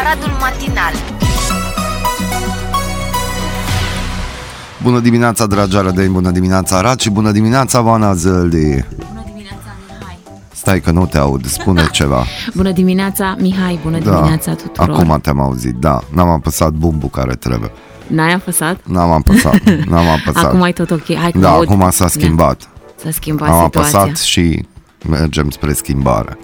Aradul Matinal Bună dimineața, dragi arădeni, bună dimineața, Arad și bună dimineața, Vana Zăldi. Bună dimineața, Mihai. Stai că nu te aud, spune ceva. Bună dimineața, Mihai, bună Da, dimineața tuturor. acum te-am auzit, da, n-am apăsat bumbul care trebuie. N-ai apăsat? N-am apăsat, n-am apăsat. Acum e tot ok. Hai că da, aud. acum s-a schimbat. Da, s-a schimbat Am situația. apăsat și mergem spre schimbare.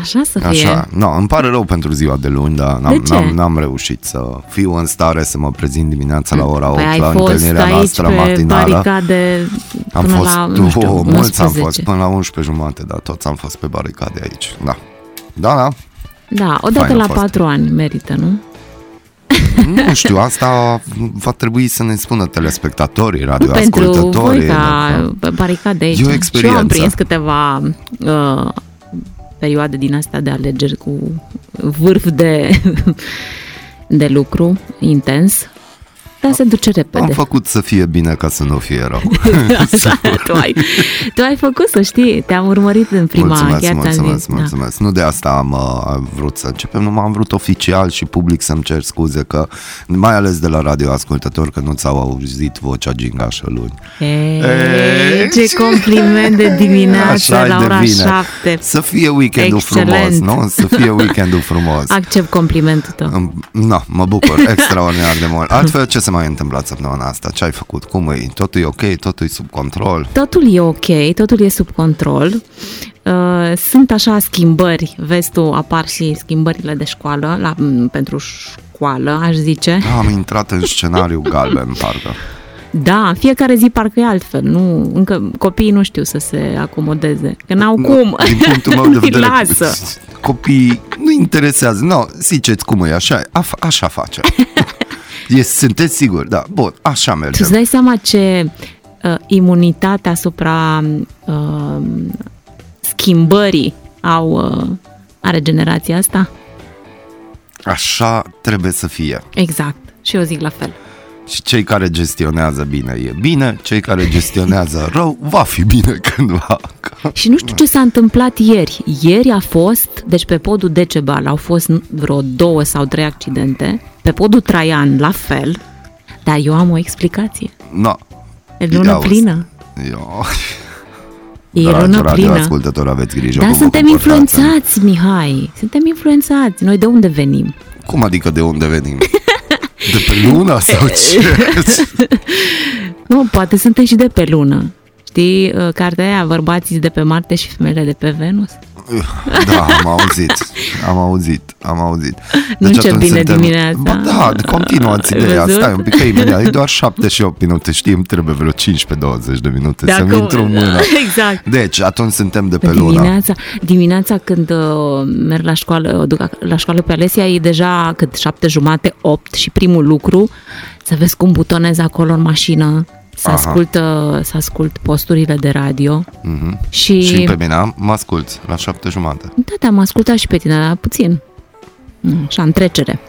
Așa să fie. Așa, no, îmi pare rău pentru ziua de luni, dar n-am, De ce? n-am, n-am reușit să fiu în stare să mă prezint dimineața la ora 8 Păi ai la fost întâlnirea aici noastră pe matinală. baricade Am până fost, la, nu știu, oh, mulți am 11. fost, până la 11 jumate, dar toți am fost pe baricade aici. Da. Da, da. Da, odată Fain a la fost. patru ani merită, nu? Nu știu, asta va trebui să ne spună telespectatorii, Pentru voi radioascultătorii. ca pe baricade aici. E o Și eu experiență. am prins câteva uh, perioade din astea de alegeri cu vârf de, de lucru intens, dar se duce Am repede. făcut să fie bine ca să nu fie rău. Așa, tu, ai, tu ai făcut să știi, te-am urmărit în prima mulțumesc, chiar ți-am mulțumesc, zis, da. mulțumesc. Nu de asta am uh, vrut să începem, nu am vrut oficial și public să-mi cer scuze că, mai ales de la radioascultători, că nu ți-au auzit vocea gingașă luni. Ei, Ei, ce compliment de dimineață Așa-i la de ora bine. 7. Să fie weekendul Excelent. frumos, nu? Să fie weekendul frumos. Accept complimentul tău. Îmi- Na, mă bucur extraordinar de mult. Altfel, ce se mai întâmplă săptămâna asta? Ce ai făcut? Cum e? Totul e ok? Totul e sub control? Totul e ok, totul e sub control. Uh, Sunt așa schimbări, vezi tu, apar și schimbările de școală, la, m, pentru școală, aș zice. Am intrat în scenariu galben, parcă. Da, fiecare zi parcă e altfel. Nu, încă copiii nu știu să se acomodeze, că n-au cum. Din punctul meu de Nu-i vedere, lasă. copiii nu interesează. Nu, ziceți cum e, așa, af- așa face. E, sunteți siguri? Da, bun, așa Tu mergem. îți dai seama ce uh, imunitate asupra uh, schimbării au, uh, are generația asta? Așa trebuie să fie. Exact. Și eu zic la fel. Și cei care gestionează bine e bine, cei care gestionează rău va fi bine cândva. Și nu știu ce s-a întâmplat ieri. Ieri a fost, deci pe podul Decebal au fost vreo două sau trei accidente, pe podul Traian la fel, dar eu am o explicație. No. E lună Ia uzi. plină. Eu... E lună plină. ascultători, aveți grijă Dar cum vă suntem comportați. influențați, Mihai. Suntem influențați. Noi de unde venim? Cum adică de unde venim? De pe luna sau ce? Nu, poate suntem și de pe lună. Știi uh, cartea aia, bărbații de pe Marte și femeile de pe Venus? Da, am auzit, am auzit, am auzit. Nu încep atunci bine dimineața. Ba da, continuați Ai ideea, văzut? stai un pic, că e imediat, e doar 7 și 8 minute, știi, îmi trebuie vreo 15-20 de minute De să-mi acum- intru în mână. Exact. Deci, atunci suntem de pe lună. Dimineața, dimineața când uh, merg la școală, o duc ac- la școală pe Alesia, e deja cât șapte jumate, opt și primul lucru, să vezi cum butonez acolo în mașină, să Aha. ascult, uh, să ascult posturile de radio Mhm. și... Și pe mine mă asculți la 7 jumate. Da, te-am ascultat și pe tine, dar puțin. Mm, Așa, în trecere.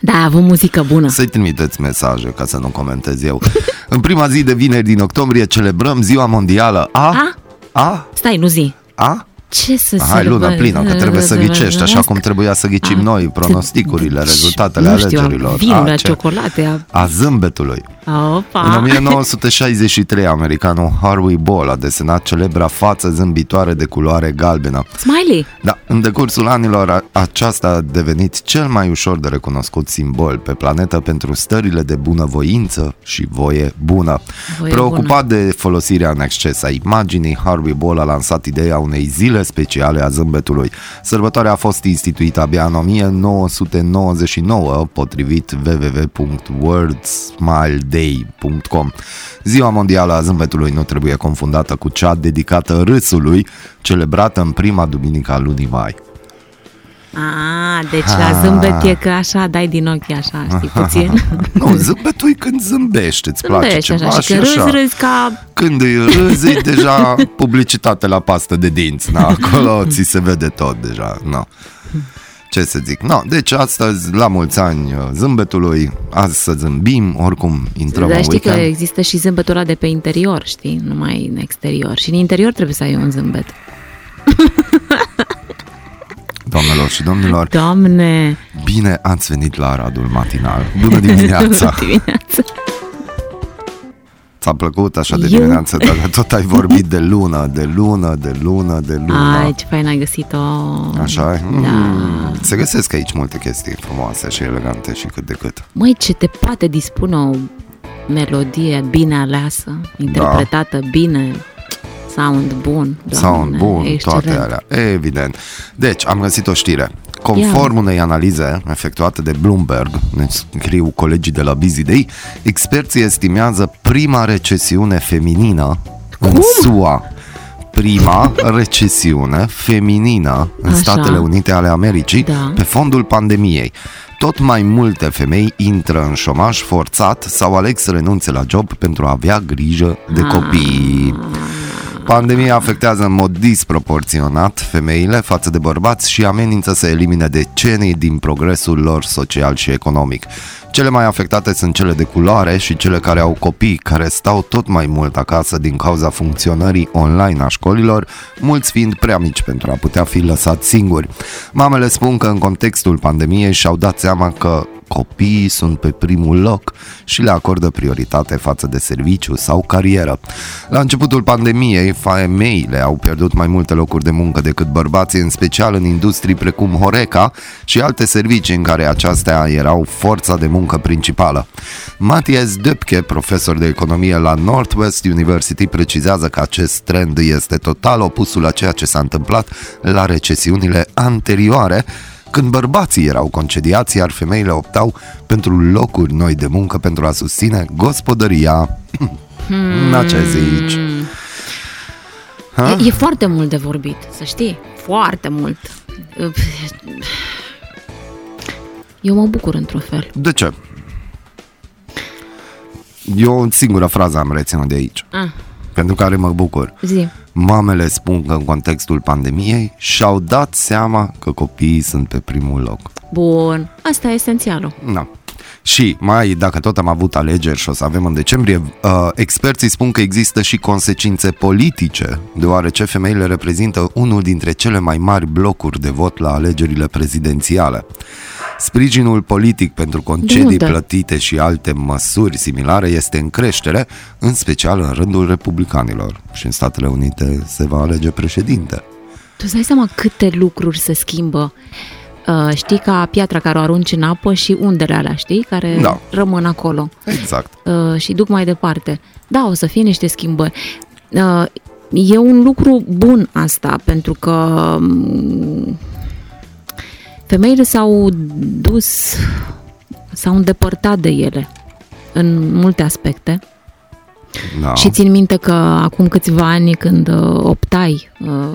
Da, a avut muzică bună. Să-i trimiteți mesaje ca să nu comentez eu. în prima zi de vineri din octombrie celebrăm Ziua Mondială a... A? A? Stai, nu zi. A? Ce să Hai, luna sărbă- plină, că trebuie să ghicești, așa cum trebuia să ghicim A, noi pronosticurile, ce- rezultatele nu știu, alegerilor. Vinul, A, a ce? ciocolate, A zâmbetului. a... Opa! În 1963, americanul Harvey Ball a desenat celebra față zâmbitoare de culoare galbenă. Smiley! Da, în decursul anilor a- aceasta a devenit cel mai ușor de recunoscut simbol pe planetă pentru stările de bunăvoință și voie bună. Voie Preocupat de folosirea în exces a imaginii, Harvey Ball a lansat ideea unei zile speciale a zâmbetului. Sărbătoarea a fost instituită abia în 1999, potrivit www.worldsmileday.com. Ziua mondială a zâmbetului nu trebuie confundată cu cea dedicată râsului, celebrată în prima duminică a lunii mai. A, deci la zâmbet e că așa, dai din ochi așa, știi, puțin. Nu, zâmbetul e când zâmbești, îți place Zâmbești ceva așa și că râzi, râzi ca... Când îi râzi, e deja publicitate la pastă de dinți, na, acolo ți se vede tot deja, na. Ce să zic? No, deci astăzi, la mulți ani zâmbetului, azi să zâmbim, oricum intrăm Dar în știi că weekend. există și zâmbetul ăla de pe interior, știi? Nu mai în exterior. Și în interior trebuie să ai un zâmbet. doamnelor și domnilor. Doamne! Bine ați venit la Radul Matinal. Bună dimineața! Bună dimineața! Ți-a plăcut așa de Eu? dimineață, dar tot ai vorbit de lună, de lună, de lună, de lună. Ai, ce fain ai găsit-o! Așa e? Da. Mm. Se găsesc aici multe chestii frumoase și elegante și cât de cât. Măi, ce te poate dispune o melodie bine aleasă, interpretată bine, sound bun. Doamne, Sound bun, excelent. toate alea, evident. Deci, am găsit o știre. Conform unei analize efectuate de Bloomberg, ne scriu colegii de la Busy Day, experții estimează prima recesiune feminină în SUA. Prima recesiune feminină în Așa. Statele Unite ale Americii Da. pe fondul pandemiei. Tot mai multe femei intră în șomaj forțat sau aleg să renunțe la job pentru a avea grijă de copii. Pandemia afectează în mod disproporționat femeile față de bărbați și amenință să elimine decenii din progresul lor social și economic. Cele mai afectate sunt cele de culoare și cele care au copii care stau tot mai mult acasă din cauza funcționării online a școlilor, mulți fiind prea mici pentru a putea fi lăsați singuri. Mamele spun că în contextul pandemiei și-au dat seama că copiii sunt pe primul loc și le acordă prioritate față de serviciu sau carieră. La începutul pandemiei, femeile au pierdut mai multe locuri de muncă decât bărbații, în special în industrii precum Horeca și alte servicii în care acestea erau forța de muncă principală. Matthias Döpke, profesor de economie la Northwest University, precizează că acest trend este total opusul a ceea ce s-a întâmplat la recesiunile anterioare, când bărbații erau concediați, iar femeile optau pentru locuri noi de muncă pentru a susține gospodăria. Na ce zici? Ha? E, e foarte mult de vorbit, să știi, foarte mult. Eu mă bucur într-un fel. De ce? Eu o singură frază am reținut de aici, Ah, pentru care mă bucur. zi. Mamele spun că în contextul pandemiei și-au dat seama că copiii sunt pe primul loc. Bun, asta e esențialul. Da. Și mai, dacă tot am avut alegeri și o să avem în decembrie, uh, experții spun că există și consecințe politice, deoarece femeile reprezintă unul dintre cele mai mari blocuri de vot la alegerile prezidențiale. Sprijinul politic pentru concedii unde? plătite și alte măsuri similare este în creștere, în special în rândul republicanilor. Și în Statele Unite se va alege președinte. Tu îți dai seama câte lucruri se schimbă Uh, știi ca piatra care o arunci în apă și undele alea, știi? Care Da. rămân acolo Exact. uh, și duc mai departe. Da, o să fie niște schimbări. Uh, e un lucru bun asta, pentru că um, femeile s-au dus, s-au îndepărtat de ele în multe aspecte. Da. Și țin minte că acum câțiva ani când uh, optai, uh,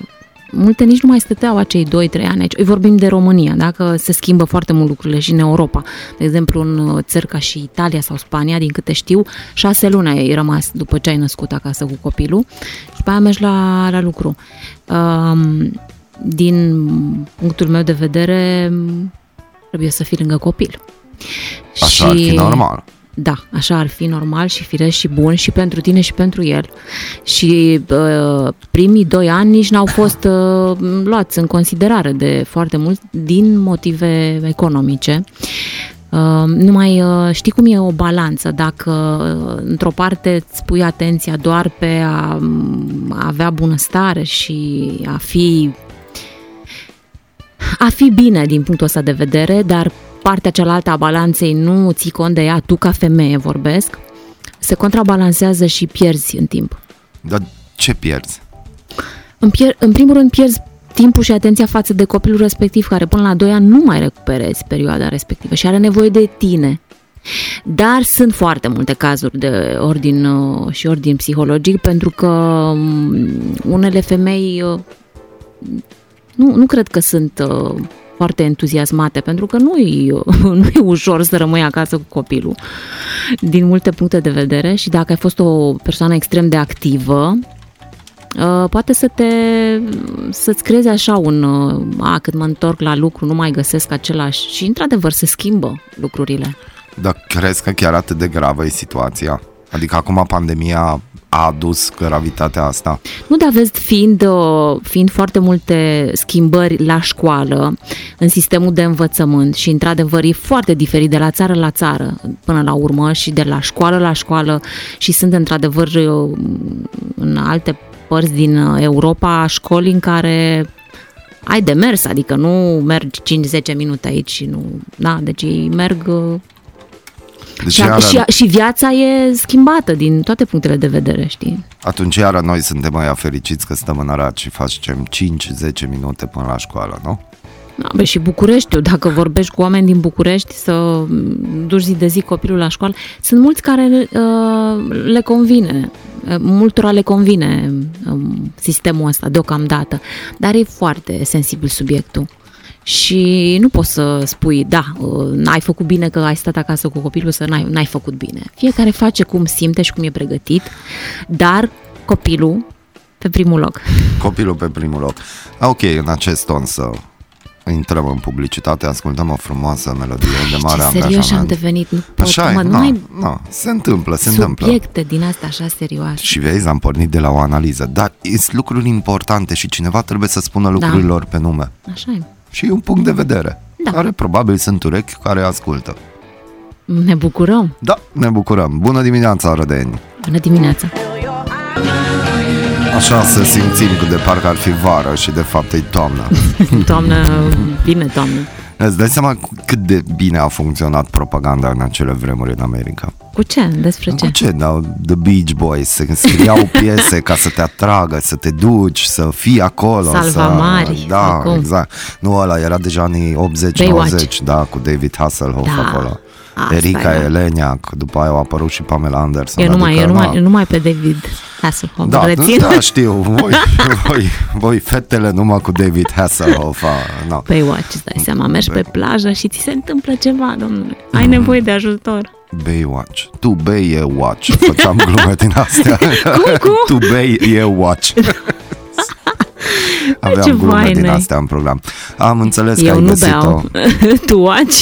multe nici nu mai stăteau acei 2-3 ani aici. Îi vorbim de România, dacă se schimbă foarte mult lucrurile și în Europa. De exemplu, în uh, țări ca și Italia sau Spania, din câte știu, șase luni ai rămas după ce ai născut acasă cu copilul și pe aia mergi la, la lucru. Um, din punctul meu de vedere, trebuie să fii lângă copil. Așa ar fi normal. Da, așa ar fi normal și firesc și bun și pentru tine și pentru el. Și uh, primii doi ani nici n-au fost uh, luați în considerare de foarte mult din motive economice. Uh, numai uh, știi cum e o balanță, dacă uh, într-o parte îți pui atenția doar pe a um, a avea bunăstare și a fi a fi bine din punctul ăsta de vedere, dar partea cealaltă a balanței nu ții cont de ea, tu ca femeie vorbesc, se contrabalansează și pierzi în timp. Dar ce pierzi? În, pier- în primul rând pierzi timpul și atenția față de copilul respectiv, care până la 2 ani nu mai recuperezi perioada respectivă și are nevoie de tine. Dar sunt foarte multe cazuri de ordin uh, și ordin psihologic, pentru că um, unele femei uh, nu, nu cred că sunt uh, foarte entuziasmate, pentru că nu e, nu e ușor să rămâi acasă cu copilul, din multe puncte de vedere și dacă ai fost o persoană extrem de activă, uh, poate să te, să-ți creezi așa un, uh, a, când mă întorc la lucru, nu mai găsesc același și într-adevăr se schimbă lucrurile. Dar crezi că chiar atât de gravă e situația? Adică acum pandemia a adus gravitatea asta. Nu, dar vezi, fiind, uh, fiind foarte multe schimbări la școală, în sistemul de învățământ și, într-adevăr, e foarte diferit de la țară la țară, până la urmă, și de la școală la școală și sunt, într-adevăr, uh, în alte părți din uh, Europa școli în care ai de mers, adică nu mergi 5-10 minute aici și nu... Da, deci ei merg Deci și, iară, și, și viața e schimbată din toate punctele de vedere, știi? atunci iară noi suntem mai fericiți că stăm în Arad și facem 5-10 minute până la școală, nu? Da, bă, și Bucureștiul, dacă vorbești cu oameni din București să duci zi de zi copilul la școală, sunt mulți care uh, le convine, uh, multora le convine um, sistemul ăsta deocamdată, dar e foarte sensibil subiectul. Și nu poți să spui, da, uh, n-ai făcut bine că ai stat acasă cu copilul, să n-ai, n-ai făcut bine. Fiecare face cum simte și cum e pregătit, dar copilul pe primul loc. Copilul pe primul loc. Ok, în acest ton să intrăm în publicitate, ascultăm o frumoasă melodie de mare Ce serios am angajament. devenit, nu pot, Așa mă, e, nu na, mai na, se întâmplă, se întâmplă. subiecte din astea așa serioase. Și vezi, am pornit de la o analiză, dar sunt lucruri importante și cineva trebuie să spună lucrurilor pe nume. Așa e. Și e un punct de vedere, Da. care probabil sunt urechi care ascultă. Ne bucurăm. Da, ne bucurăm. Bună dimineața, Rădeni! Bună dimineața. Așa să simțim cât de parcă ar fi vară și de fapt e toamnă. Toamnă, bine toamnă. Îți dai seama cât de bine a funcționat propaganda în acele vremuri în America? Cu ce? Despre ce? Cu ce? Da, The Beach Boys se scriau piese ca să te atragă, să te duci, să fii acolo. Salvamari, să... Da, sau cum? exact. Nu, ăla era deja anii 80-90, Baywatch. da, cu David Hasselhoff Da, acolo. Asta Erica era. Eleniak, după aia au apărut și Pamela Anderson. Eu numai, adică, eu numai, na, eu numai pe David Hasselhoff. da, Rețin da, știu, voi, voi, voi fetele numai cu David Hasselhoff. a, No. Baywatch, îți dai seama, mergi pe plajă și ți se întâmplă ceva, domnule. Ai Mm. nevoie de ajutor. Baywatch. Tu bei e watch. Făceam glume din astea. Cum, cum? tu bei e watch. Aveam ce glume fain din e. astea în program. Am înțeles că Eu ai nu găsit-o. beau. tu watch?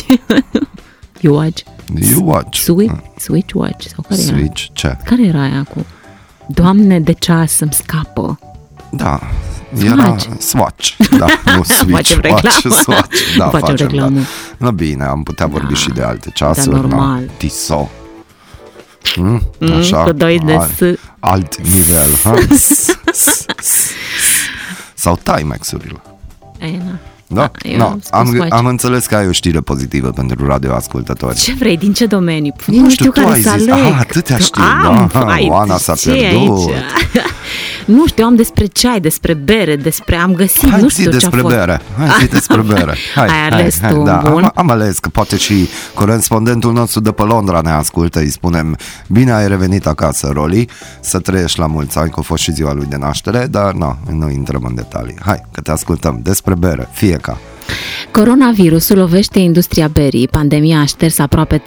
You watch? You watch. Switch? Switch watch? Sau care era? Switch, ce? Care era aia cu... Doamne, de ceas să-mi scapă. Da. Era Swatch. Da, nu Switch, Facem Watch, reclamă. Swatch. Da, Facem facem, reclamă. Da. No, bine, am putea vorbi Da. și de alte ceasuri. normal. Da. Tissot. Mm? Mm, Așa, cu doi de alt, S. alt nivel. Ha? S- s- s- Sau Timex-urile. E, na. Da, eu no, am spus am, Watch. am înțeles că ai o știre pozitivă pentru radioascultători. Ce vrei? Din ce domeniu? Nu Nu știu, știu tu care ai să zis. aleg. Ah, atâtea știi, Am, da. ai, Oana s-a ce e pierdut. aici? nu știu, am despre ceai, despre bere, despre... Am găsit, Hai nu zi știu ce a despre fost. bere. Hai zi despre bere. Hai, Ai ales hai, tu hai, un da. bun? Am, am ales că poate și corespondentul nostru de pe Londra ne ascultă. Îi spunem, bine ai revenit acasă, Roli, să trăiești la mulți ani, că a fost și ziua lui de naștere, dar nu, nu intrăm în detalii. Hai, că te ascultăm despre bere, fie ca. Coronavirusul lovește industria berii. Pandemia a șters aproape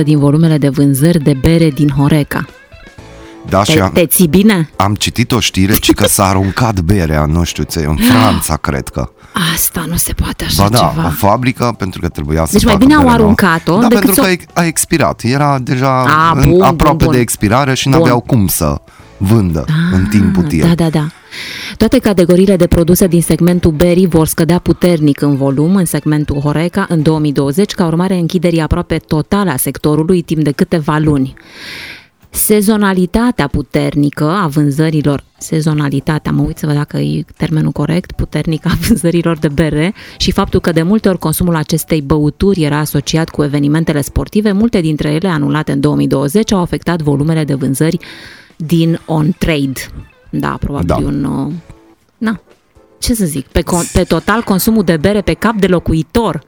30% din volumele de vânzări de bere din Horeca. Da, și Te, am, te ții bine? am citit o știre, ci că s-a aruncat berea, nu știu ce, în Franța, cred că. Asta nu se poate așa Ba da, ceva. o fabrică, pentru că trebuia să Deci mai facă bine au bere nouă. aruncat-o Da, decât pentru să o- că a expirat. Era deja A, în, bun, bun, aproape bun. de expirare și Bun. n-aveau cum să vândă în timp util. Da, da, da. Toate categoriile de produse din segmentul berii vor scădea puternic în volum în segmentul Horeca în 2020 ca urmare a închiderii aproape totale a sectorului timp de câteva luni. Sezonalitatea puternică a vânzărilor, sezonalitatea, mă uit să văd dacă e termenul corect, puternică a vânzărilor de bere și faptul că de multe ori consumul acestei băuturi era asociat cu evenimentele sportive, multe dintre ele anulate în 2020 au afectat volumele de vânzări din on-trade. Da, probabil Da. da. un... uh, Na, ce să zic, pe, con- pe total consumul de bere pe cap de locuitor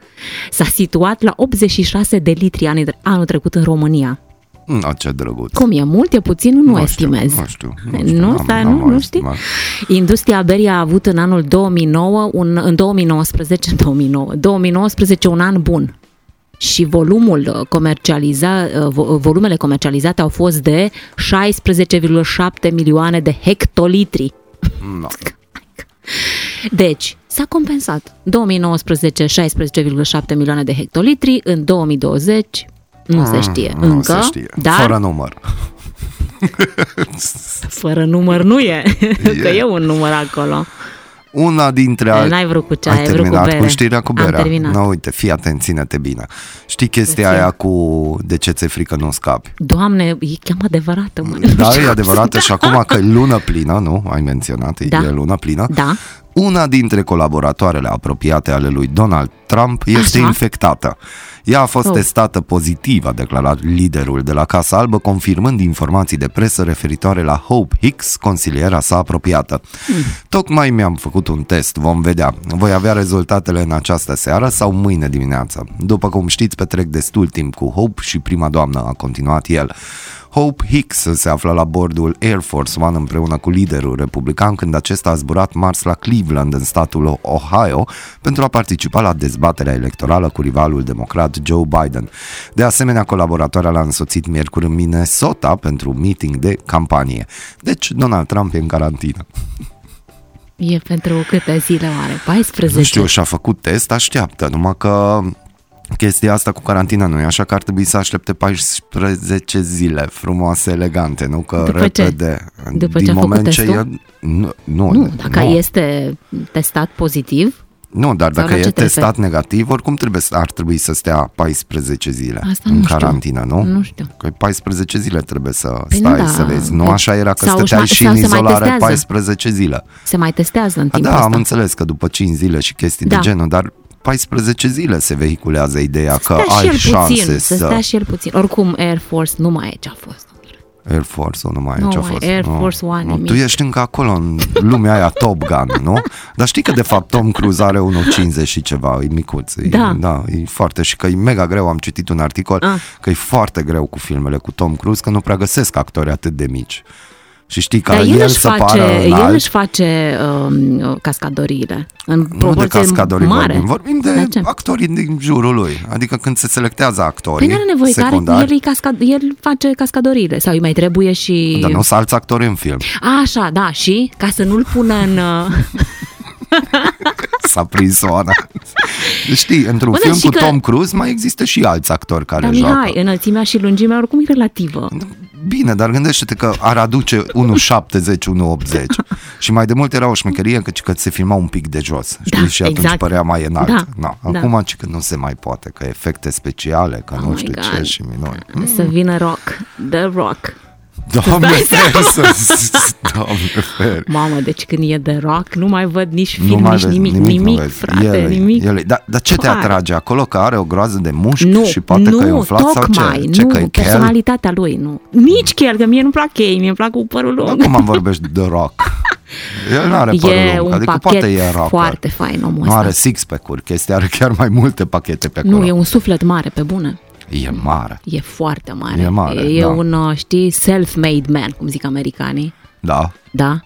s-a situat la 86 de litri anul, anul trecut în România. Mm, ce drăguț. Cum e mult, e puțin, nu, Nu estimez. Știu, nu știu. Nu, știu, Nu, n-am- stai, n-am nu, nu știi? estimat. Industria berii a avut în anul 2009, un, în 2019, în 2009, 2019 un an bun. Și volumul uh, comercializat, uh, vo- volumele comercializate au fost de 16,7 milioane de hectolitri. No. Deci, s-a compensat. 2019, 16,7 milioane de hectolitri, în 2020 nu se știe Mm, Nu încă, se știe. dar Fără număr. Fără număr nu e, că e un număr acolo. Una dintre al... N-ai vrut cu ceai, ai, ai vrut terminat cu bere. cu știrea cu berea. Am terminat. No, uite, fii atent, ține-te bine. Știi chestia Ție. aia cu de ce ți-e frică nu scapi? Doamne, e chiar adevărată, mă. Da, e adevărată și acum că e lună plină, nu? Ai menționat, Da. e lună plină. Da. Una dintre colaboratoarele apropiate ale lui Donald Trump este Așa. infectată. Ea a fost Oh. testată pozitiv, a declarat liderul de la Casa Albă, confirmând informații de presă referitoare la Hope Hicks, consiliera sa apropiată. Hmm. Tocmai mi-am făcut un test, vom vedea. Voi avea rezultatele în această seară sau mâine dimineață. După cum știți, petrec destul timp cu Hope și prima doamnă, a continuat el. Hope Hicks se află la bordul Air Force One împreună cu liderul republican când acesta a zburat marți la Cleveland, în statul Ohio, pentru a participa la dezbaterea electorală cu rivalul democrat Joe Biden. De asemenea, colaboratoarea l-a însoțit miercuri în Minnesota pentru un meeting de campanie. Deci, Donald Trump e în carantină. E pentru câte zile oare? 14? Nu știu, și-a făcut test, așteaptă, numai că chestia asta cu carantina nu e așa că ar trebui să aștepte 14 zile frumoase, elegante, nu că După ce? repede. După din ce a făcut moment ce testul? e, nu, nu, Nu, dacă nu, este testat pozitiv, nu, dar Sau dacă la e ce te testat referi? negativ, oricum trebuie să, ar trebui să stea 14 zile Asta în nu știu. carantină, nu? Nu știu. Că 14 zile trebuie să Păi nu, stai da. să vezi. Nu Păi- așa era că sau stăteai își- și sau în se mai izolare testează. 14 zile. se mai testează în A, timpul da, ăsta. am înțeles că după 5 zile și chestii Da. de genul, dar 14 zile se vehiculează ideea că Stea și ai el șanse puțin, să... să stea și el puțin. Oricum, Air Force nu mai e ce a fost. Air Force, nu mai Nu e ce a mai, fost. Air Nu. Force One, Nu, nimic. tu ești încă acolo în lumea aia Top Gun, nu? Dar știi că de fapt Tom Cruise are 1,50 și ceva, e micuț. E, Da. da, e foarte și că e mega greu, am citit un articol, Ah. că e foarte greu cu filmele cu Tom Cruise, că nu prea găsesc actori atât de mici. Și știi că Dar el, el își să face, pară el înalt, își face um, cascadoriile în nu de proporție cascadorii mare. vorbim, vorbim de De ce? actorii din jurul lui. Adică când se selectează actorii Păi nu are nevoie, că are, secundari, el, îi cascad, el face cascadoriile sau îi mai trebuie și... dar nu sunt alți actori în film. Așa, da, și ca să nu-l pună în... uh, S-a prins Oana. Știi, într-un Bă, da, film și cu că- Tom Cruise mai există și alți actori care Dar joacă. Mihai, înălțimea și lungimea oricum e relativă. Bine, dar gândește-te că ar aduce 1,70, 1,80 și mai de mult era o șmecherie că, că se filma un pic de jos știi? Da, și atunci exact. părea mai înalt. Da, Na, da. acum ci că nu se mai poate, că efecte speciale, că Oh nu my știu ce God. și minuni. Să vină rock, The Rock. Doamne, dai ferește, Doamne, ferește. Mamă, deci când e The Rock, nu mai văd nici Nu film, mai nici vezi, nimic, nimic, nimic, nu vezi. frate, el, e- nimic. El, e. dar, dar ce te Foarte. atrage acolo? Că are o groază de mușchi Nu, și poate nu, că e umflat tocmai, sau ce? ce nu, că e chel? personalitatea lui, nu. Nici chel, că mie nu-mi plac ei, mie îmi plac cu părul lung. Acum am vorbești de rock. El nu are părul e lung, un adică pachet poate e rocker. foarte fain omul Nu ăsta. are six-pack-uri, chestia are chiar mai multe pachete pe acolo. Nu, e un suflet mare, pe bune. E mare, E foarte mare. E mare, E da. un, uh, știi, self-made man, cum zic americanii. da. Da?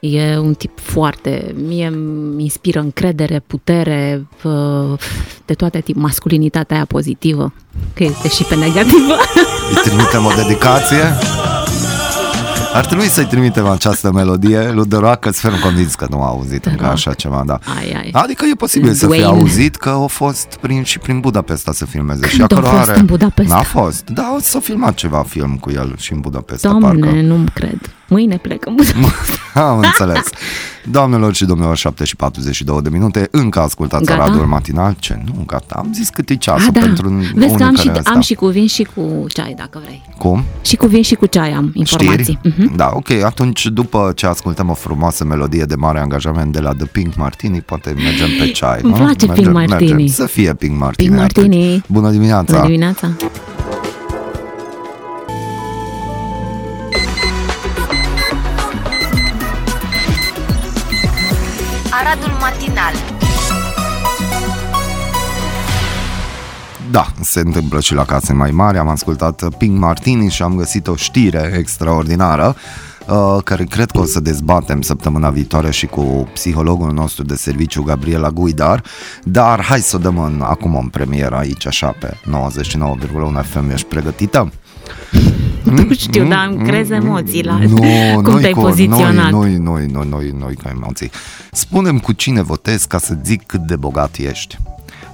E un tip foarte... Mie îmi inspiră încredere, putere, uh, de toate tip, masculinitatea aia pozitivă, că este și pe negativă. Îi trimitem o dedicație. Ar trebui să-i trimitem această melodie lui The Rock, că sper convins că nu a auzit încă Rock. așa ceva, da. Ai, ai. Adică e posibil să fie Dwayne. auzit că a fost prin, și prin Budapesta să filmeze. și Când a acolo fost are... în Budapesta? N-a fost. Da, s-a filmat ceva film cu el și în Budapesta, Doamne, parcă. nu-mi cred. Mâine plec în Budapesta. Am înțeles. Doamnelor și domnilor, 7 și 42 de minute, încă ascultați Gata? Radioul Matinal. Ce? Nu, gata. Am zis cât e ceasul Ah, da. pentru Vezi unii că am și, care am și cu vin și cu ceai, dacă vrei. Cum? Și cu vin și cu ceai am informații. Știri? Mhm. Da, ok. Atunci, după ce ascultăm o frumoasă melodie de mare angajament de la The Pink Martini, poate mergem pe ceai, Îmi nu? place mergem, Pink Martini. Mergem. Să fie Pink Martini. Pink Martini. atunci. Bună dimineața! Bună dimineața! Aradul Matinal Da, se întâmplă și la case mai mari. Am ascultat Pink Martini și am găsit o știre extraordinară uh, care cred că o să dezbatem săptămâna viitoare și cu psihologul nostru de serviciu, Gabriela Guidar, dar hai să o dăm în, acum în premieră aici, așa, pe 99,1 FM. Ești pregătită? Nu știu, dar îmi crezi emoții la Nu, cum nu-i te-ai cu, poziționat. Noi, noi, noi, noi, noi ca emoții. Spunem cu cine votezi ca să zic cât de bogat ești.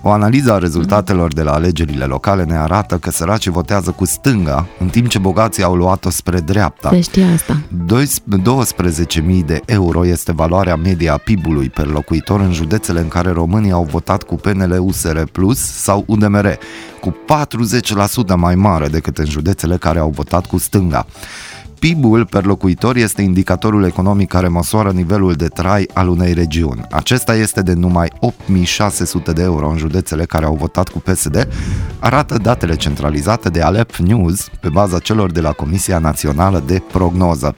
O analiză a rezultatelor de la alegerile locale ne arată că săracii votează cu stânga, în timp ce bogații au luat-o spre dreapta. Se știe asta. 12.000 de euro este valoarea media a PIB-ului per locuitor în județele în care românii au votat cu PNL USR Plus sau UDMR, cu 40% mai mare decât în județele care au votat cu stânga. PIB-ul per locuitor este indicatorul economic care măsoară nivelul de trai al unei regiuni. Acesta este de numai 8600 de euro în județele care au votat cu PSD, arată datele centralizate de Alep News pe baza celor de la Comisia Națională de Prognoză.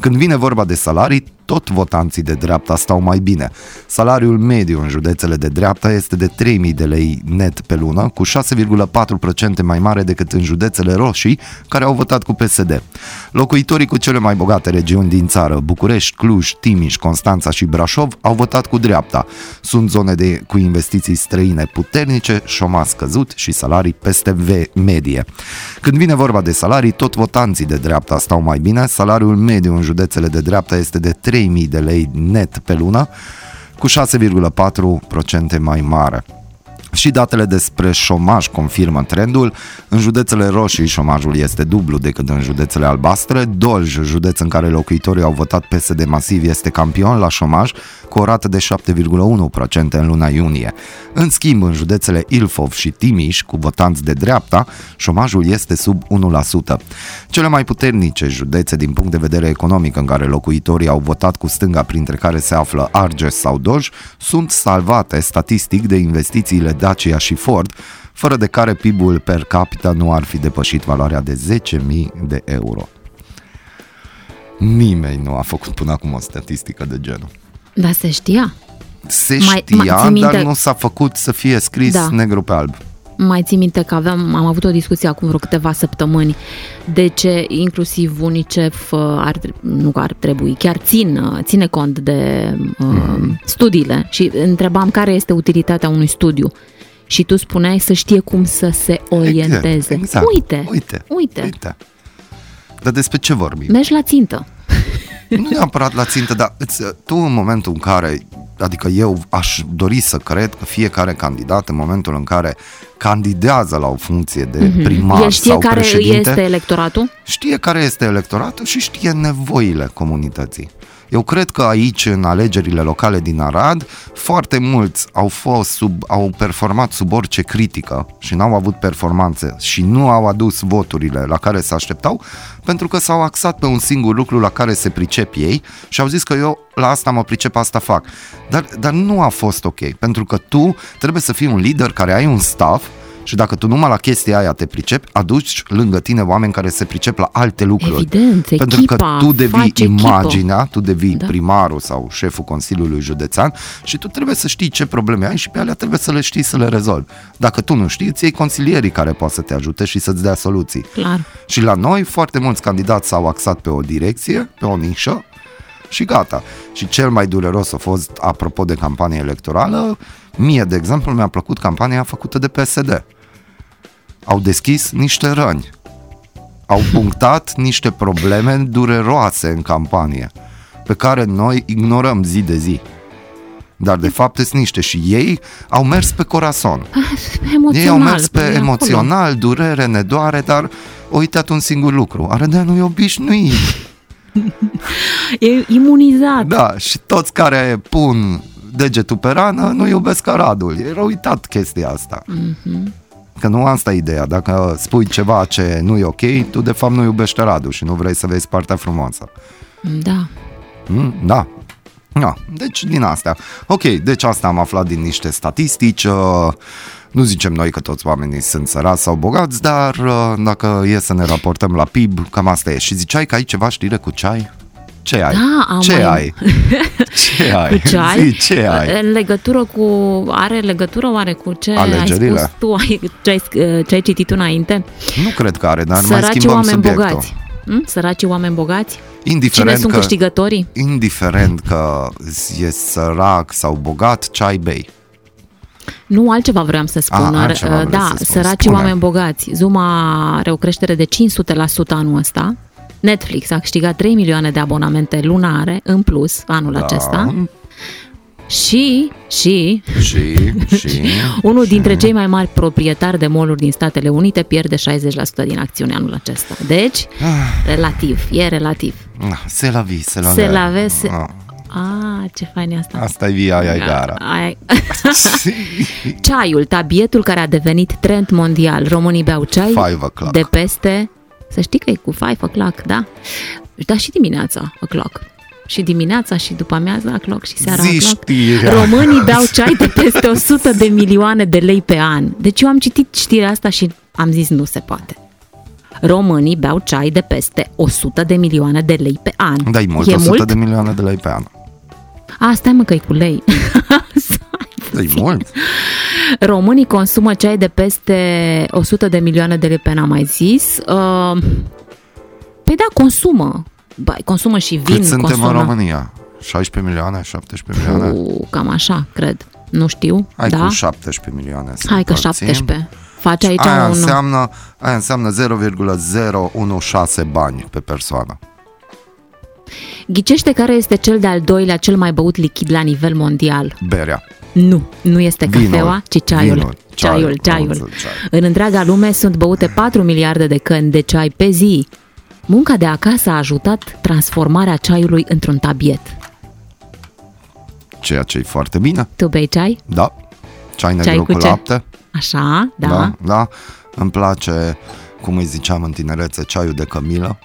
Când vine vorba de salarii, tot votanții de dreapta stau mai bine. Salariul mediu în județele de dreapta este de 3000 de lei net pe lună, cu 6,4% mai mare decât în județele roșii, care au votat cu PSD. Locuitorii cu cele mai bogate regiuni din țară, București, Cluj, Timiș, Constanța și Brașov, au votat cu dreapta. Sunt zone de, cu investiții străine puternice, șomas scăzut și salarii peste v medie. Când vine vorba de salarii, tot votanții de dreapta stau mai bine. Salariul mediu în județele de dreapta este de 3000 de lei net pe lună, cu 6,4% mai mare. Și datele despre șomaj confirmă trendul. În județele roșii șomajul este dublu decât în județele albastre. Dolj, județ în care locuitorii au votat PSD masiv, este campion la șomaj cu o rată de 7,1% în luna iunie. În schimb, în județele Ilfov și Timiș, cu votanți de dreapta, șomajul este sub 1%. Cele mai puternice județe din punct de vedere economic în care locuitorii au votat cu stânga, printre care se află Arges sau Doj, sunt salvate statistic de investițiile Dacia și Ford, fără de care PIB-ul per capita nu ar fi depășit valoarea de 10.000 de euro. Nimeni nu a făcut până acum o statistică de genul. Dar se știa. Se Mai- știa, mai ții minte- dar nu s-a făcut să fie scris Da. negru pe alb. Mai țin minte că aveam, am avut o discuție acum vreo câteva săptămâni de ce inclusiv UNICEF uh, ar, tre- nu că ar trebui, chiar țin, uh, ține cont de uh, Mhm. studiile și întrebam care este utilitatea unui studiu. Și tu spuneai să știe cum să se orienteze. Exact. Uite, uite, uite, uite. Dar despre ce vorbim? mergi la țintă. Nu neapărat la țintă, dar îți, tu în momentul în care, adică eu aș dori să cred că fiecare candidat în momentul în care candidează la o funcție de primar El știe sau care președinte, este electoratul? știe care este electoratul și știe nevoile comunității. Eu cred că aici, în alegerile locale din Arad, foarte mulți au fost sub, au performat sub orice critică și n-au avut performanțe și nu au adus voturile la care se așteptau, pentru că s-au axat pe un singur lucru la care se pricep ei și au zis că eu la asta mă pricep, asta fac. Dar, dar nu a fost ok, pentru că tu trebuie să fii un lider care ai un staff și dacă tu numai la chestia aia te pricepi, aduci lângă tine oameni care se pricep la alte lucruri. Evident, Pentru echipa că tu devii face echipă. imaginea, tu devii Da. primarul sau șeful Consiliului Județean și tu trebuie să știi ce probleme ai și pe alea trebuie să le știi să le rezolvi. Dacă tu nu știi, îți iei consilierii care pot să te ajute și să-ți dea soluții. Clar. Și la noi foarte mulți candidați s-au axat pe o direcție, pe o nișă și gata. Și cel mai dureros a fost, apropo de campanie electorală, mie, de exemplu, mi-a plăcut campania făcută de PSD. Au deschis niște răni. Au punctat niște probleme dureroase în campanie, pe care noi ignorăm zi de zi. Dar de fapt sunt niște și ei au mers pe corazon. Emoțional. Ei au mers pe păi, acolo. emoțional, durere, nedoare, dar au uitat un singur lucru. Arădeanul e obișnuit. E imunizat. Da, și toți care pun degetul pe rană nu iubesc Aradul. E uitat chestia asta. Mhm. Că nu asta e ideea. Dacă spui ceva ce nu e ok, tu de fapt nu iubești Aradul și nu vrei să vezi partea frumoasă. Da. Mm, da. Da, deci din astea. Ok, deci asta am aflat din niște statistici. uh, Nu zicem noi că toți oamenii sunt sărați sau bogați, dar uh, dacă e să ne raportăm la PIB, cam asta e. Și ziceai că ai ceva știre cu ceai? Ce ai? Da, am ce mai- ai? Ce ai? Cu ceai? Zi, ce ai? În legătură cu... Are legătură oare cu ce Alegerile? ai spus tu, ai, ce, ai, ce ai citit tu înainte? Nu cred că are, dar mai Săracii schimbăm oameni subiectul. bogați. Hm? Săracii oameni bogați? Cine Indiferent sunt că, câștigătorii? indiferent că e sărac sau bogat, ce ai bei. Nu, altceva vreau să spun. A, altceva vrei da, să spun. săracii Spune. oameni bogați. Zuma are o creștere de 500% anul ăsta. Netflix a câștigat 3 milioane de abonamente lunare în plus anul Da. acesta Și, și, Și, și... unul dintre cei mai mari proprietari de mall din Statele Unite pierde 60% din acțiune anul acesta. Deci, relativ, e relativ. Ah, Se la vi, se la Se ve. la vese... Ah, Ah, ce fain e asta. Asta e via aia e gara. Ai... Ceaiul, tabietul care a devenit trend mondial. Românii beau ceai Five o'clock. de peste... Să știi că e cu five o'clock, da? Da, și dimineața o'clock. Și dimineața și după amiaza o'clock și seara Zi o'clock. știrea. Românii beau ceai de peste 100 de milioane de lei pe an. Deci eu am citit știrea asta și am zis nu se poate. Românii beau ceai de peste 100 de milioane de lei pe an. Da, e mult, e 100 mult? de milioane de lei pe an. A, stai mă că e cu lei. Da, e mult. Românii consumă ceai de peste 100 de milioane de lei pe an, am mai zis. Uh, păi da, consumă. Ba, consumă și vin. Cât suntem consumă. în România? 16 milioane, 17 milioane? Cu, cam așa, cred. Nu știu, Hai da? cu 17 milioane să Hai că împărțim. 17. Face aici Aia un... înseamnă, aia înseamnă 0,016 bani pe persoană. Ghicește care este cel de-al doilea cel mai băut lichid la nivel mondial. Berea. Nu, nu este Vinul. cafeaua, ci ceaiul. Vinul. Ceaiul, Ceaiul. ceaiul. Am înțeles, ceaiul. În întreaga lume sunt băute 4 miliarde de căni de ceai pe zi. Munca de acasă a ajutat transformarea ceaiului într-un tabiet. Ceea ce e foarte bine. Tu bei ceai? Da. Ceai negru Ceai cu, cu ce? lapte. Așa, da. da. Da. Îmi place, cum îi ziceam în tinerețe, ceaiul de cămilă.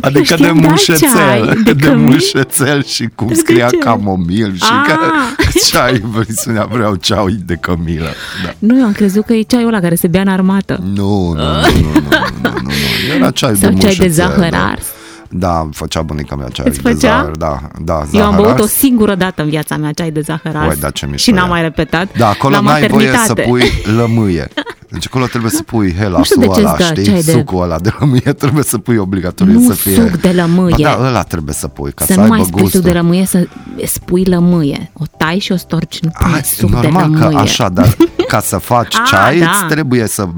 Adică de știam, da, mușețel, ceai de de, de cămilă? mușețel și cum scria ce? camomil și Ah! că ceai, spunea, vreau ceai de cămilă. Da. Nu, eu am crezut că e ceaiul ăla care se bea în armată. Nu, nu, nu, nu, nu, nu, nu, nu. Era ceai Sau de ceai de mușețel, zahăr da. ars. Da, făcea bunica mea ceai Îți de făcea? zahăr, da, da, Eu am zahăr băut o ars. singură dată în viața mea ceai de zahăr ars Uai, da, ce mișto și n-am e. mai repetat. Da, acolo la n-ai voie să maternitate. pui lămâie. Deci acolo trebuie să pui Nu știu de helasul ce ăla, îți dă știi? ceai de- Sucul ăla de lămâie trebuie să pui obligatoriu Nu să fie... suc de lămâie. Ba da, ăla trebuie să pui, ca să să, nu aibă mai spui gustul. suc de lămâie, să spui lămâie. O tai și o storci, nu pui Hai, suc normal de că lămâie. așa, dar ca să faci Ah, ceai, da. îți trebuie să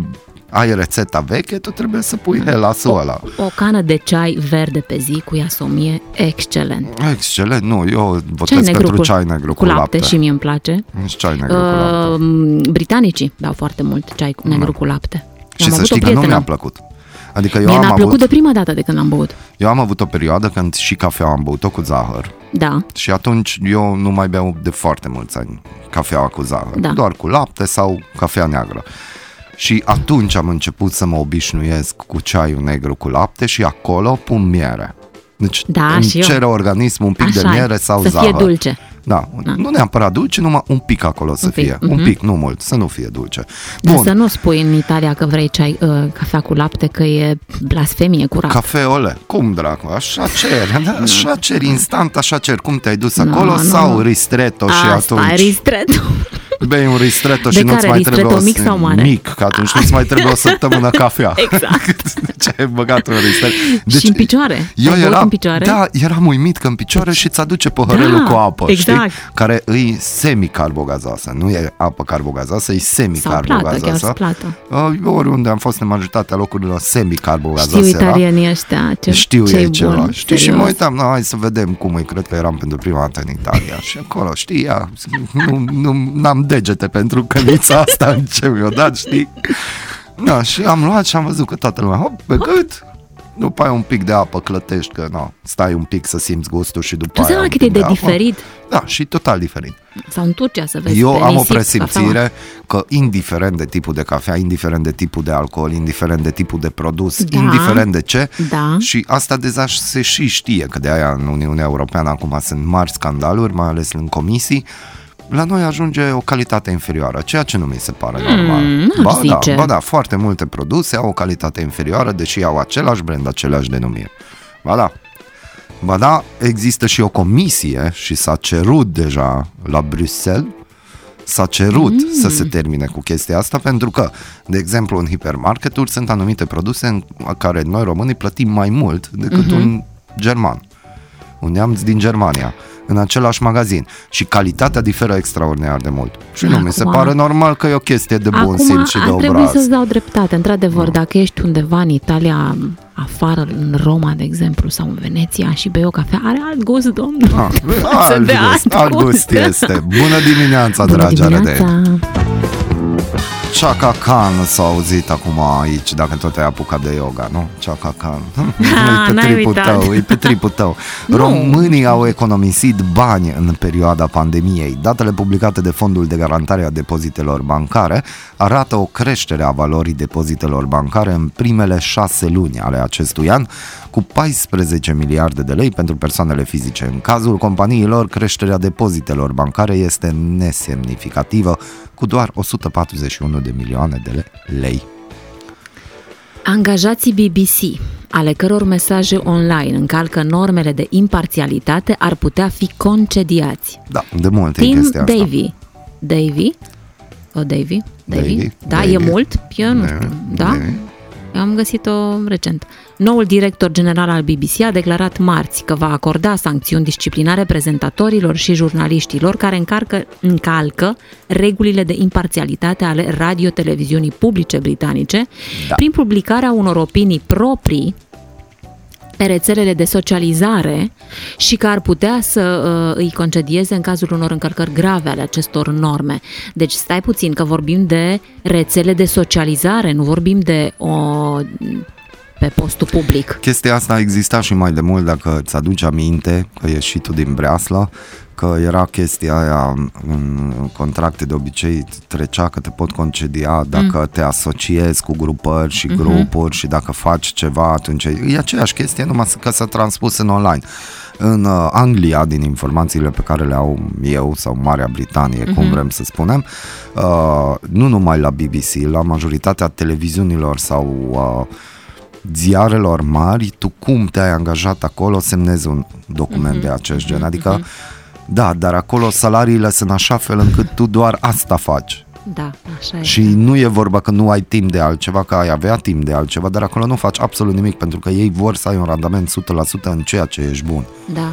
ai rețeta veche, tu trebuie să pui helasul ăla. O cană de ceai verde pe zi cu iasomie, excelent. Excelent, nu, eu Ceai votez negru pentru cu, ceai negru cu lapte, și mie îmi place. Și ceai negru cu lapte. Uh, britanicii beau foarte mult ceai cu negru cu lapte. Și am să avut știi o că nu prietenă. mi-a plăcut. Adică eu Mie am, mi-a plăcut avut, de prima dată de când am băut. eu am avut o perioadă când și cafea am băut-o cu zahăr. Da. Și atunci eu nu mai beau de foarte mulți ani cafeaua cu zahăr, Da. doar cu lapte sau cafea neagră. Și atunci am început să mă obișnuiesc cu ceaiul negru cu lapte și acolo pun miere. Deci Da, îmi și eu. cere organismul un pic Așa de miere sau să zahăr. fie dulce. Da, nu neapărat dulce, numai un pic acolo să Un pic, fie. Un mhm. pic, nu mult, să nu fie dulce. Dar Bun, să nu spui în Italia că vrei ceai, uh, cafea cu lapte, că e blasfemie curat. cafeole, cum dracu, așa cer, da, așa cer, instant, așa cer, cum te-ai dus Nu, acolo nu, sau nu. ristretto și Asta, atunci... ristretto. Bei un ristretto De și nu-ți care? mai trebuie Ristretto o mic sau mare? Mic, că atunci nu-ți mai trebuie o săptămână cafea. Exact. Deci ai băgat un ristretto. și în picioare. Eu Ai băut eram, în picioare? da, eram uimit că în picioare și îți aduce păhărelul Da, cu apă, exact. știi? Care îi semicarbogazoasă, nu e apă carbogazoasă, e Sau plată, chiar semicarbogazoasă. să plată. Uh, oriunde am fost în majoritatea locurilor semicarbogazoasă Știu era. italienii ăștia. Ce, Știu ce ei ceva. bun, Știi, și serios. mă uitam, na, hai să vedem cum e, cred că eram pentru prima dată în Italia. și acolo, știi, ia, nu, nu, n-am degete pentru cănița asta în ce mi-o dat, știi? Da, și am luat și am văzut că toată lumea, hop, pe gât, după aia un pic de apă clătești, că na, stai un pic să simți gustul și după Tu aia seama un cât pic e de apă. diferit? Da, și total diferit. Sau în Turcia să vezi Eu pe am o nisip, presimțire cafeaua. că indiferent de tipul de cafea, indiferent de tipul de alcool, indiferent de tipul de produs, Da. indiferent de ce, Da. și asta deja se și știe, că de aia în Uniunea Europeană acum sunt mari scandaluri, mai ales în comisii, la noi ajunge o calitate inferioară, ceea ce nu mi se pare normal. n-aș ba, da, zice. ba da, foarte multe produse au o calitate inferioară, deși au același brand, aceleași denumiri. Ba da. Ba da, există și o comisie și s-a cerut deja la Bruxelles s-a cerut mm. să se termine cu chestia asta pentru că, de exemplu, în hipermarketuri sunt anumite produse în care noi românii plătim mai mult decât mm-hmm. un german. un neamț din Germania, în același magazin. Și calitatea diferă extraordinar de mult. Și nu Acum- mi se pare normal că e o chestie de bun Acum simț și de ar trebui obraz. să-ți dau dreptate. Într-adevăr, dacă ești undeva în Italia, afară, în Roma, de exemplu, sau în Veneția și bei o cafea, are alt gust, domnul. Ah, Față alt de gust, alt alt gust gust. este. Bună dimineața, Bună dragi arădeni. Dimineața! Chaka Khan s-a auzit acum aici, dacă tot ai apucat de yoga, nu? Chaka Khan. Ah, e pe n-ai tripul uitat. tău, e pe tripul tău. Nu. Românii au economisit bani în perioada pandemiei. Datele publicate de Fondul de Garantare a Depozitelor Bancare arată o creștere a valorii depozitelor bancare în primele șase luni ale acestui an, cu 14 miliarde de lei pentru persoanele fizice. În cazul companiilor, creșterea depozitelor bancare este nesemnificativă, cu doar 141 de milioane de lei. Angajații BBC, ale căror mesaje online încalcă normele de imparțialitate, ar putea fi concediați. Da, de mult e Tim chestia asta. Davy. Davy? O Davy? Davy? Davy, Da, Davy. e mult? Eu nu Da, știu. Da? Davy. Eu am găsit-o recent. Noul director general al BBC a declarat marți că va acorda sancțiuni disciplinare prezentatorilor și jurnaliștilor care încarcă, încalcă regulile de imparțialitate ale radio-televiziunii publice britanice Da. prin publicarea unor opinii proprii pe rețelele de socializare și că ar putea să uh, îi concedieze în cazul unor încărcări grave ale acestor norme. Deci stai puțin că vorbim de rețele de socializare, nu vorbim de o pe postul public. Chestia asta exista și mai de mult, dacă îți aduci aminte, că ești și tu din Breaslă, că era chestia aia în contracte de obicei trecea că te pot concedia dacă mm. te asociezi cu grupări și grupuri și dacă faci ceva atunci e aceeași chestie numai că s-a transpus în online. În uh, Anglia, din informațiile pe care le au eu sau Marea Britanie, cum vrem să spunem, uh, nu numai la BBC, la majoritatea televiziunilor sau uh, ziarelor mari, tu cum te-ai angajat acolo, semnezi un document de acest gen. Adică, da, dar acolo salariile sunt așa fel încât tu doar asta faci. Da, așa e. Și nu e vorba că nu ai timp de altceva, că ai avea timp de altceva, dar acolo nu faci absolut nimic pentru că ei vor să ai un randament 100% în ceea ce ești bun. Da.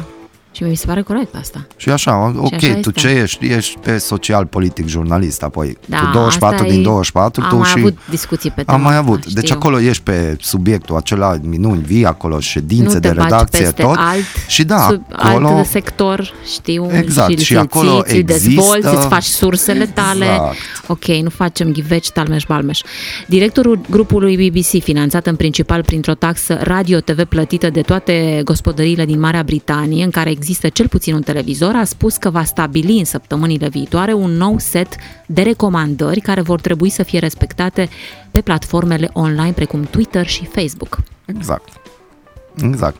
Și mi se pare corect asta. Și așa, ok, așa tu este. ce ești? Ești pe social, politic, jurnalist, apoi Da, tu 24 asta din e- 24, am tu mai și... avut discuții pe tema Am mai asta, avut. Deci știu. acolo ești pe subiectul acela minuni, vii acolo, ședințe nu de te baci redacție, peste tot. alt, și da, sub, acolo... alt sector, știu, Exact, și, și acolo ți, ți dezvolți, există- îți faci sursele tale. Exact. Ok, nu facem ghiveci, talmeș, balmeș. Directorul grupului BBC, finanțat în principal printr-o taxă radio-TV plătită de toate gospodăriile din Marea Britanie, în care există cel puțin un televizor, a spus că va stabili în săptămânile viitoare un nou set de recomandări care vor trebui să fie respectate pe platformele online precum Twitter și Facebook. Exact. Exact.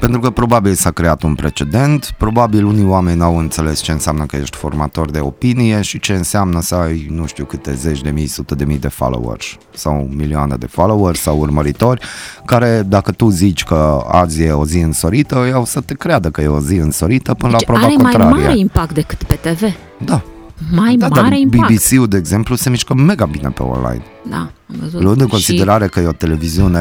Pentru că probabil s-a creat un precedent, probabil unii oameni au înțeles ce înseamnă că ești formator de opinie și ce înseamnă să ai nu știu câte zeci de mii, sute de mii de followers sau milioane de followers sau urmăritori, care dacă tu zici că azi e o zi însorită, ei au să te creadă că e o zi însorită până Deci la proba are mai contrarie. mare impact decât pe TV. Da. Mai da, mare dar impact. BBC-ul, de exemplu, se mișcă mega bine pe online. Da, am văzut. Luând în Și- considerare că e o televiziune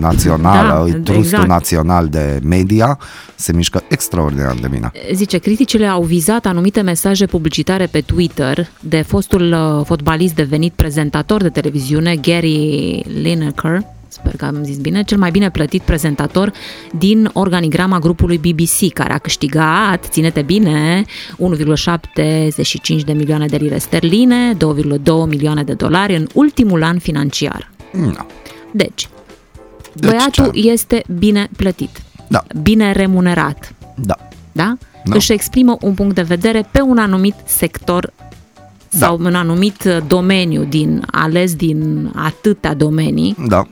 națională, Da, e trustul exact. național de media, se mișcă extraordinar de bine. Zice, criticile au vizat anumite mesaje publicitare pe Twitter de fostul uh, fotbalist devenit prezentator de televiziune, Gary Lineker, sper că am zis bine, cel mai bine plătit prezentator din organigrama grupului BBC, care a câștigat, ține-te bine, 1,75 de milioane de lire sterline, 2,2 milioane de dolari în ultimul an financiar. No. Deci, Deci băiatul ce? este bine plătit, Da, bine remunerat, da. da? Da. Își exprimă un punct de vedere pe un anumit sector Da. sau un anumit uh, domeniu din ales din atâtea domenii Da.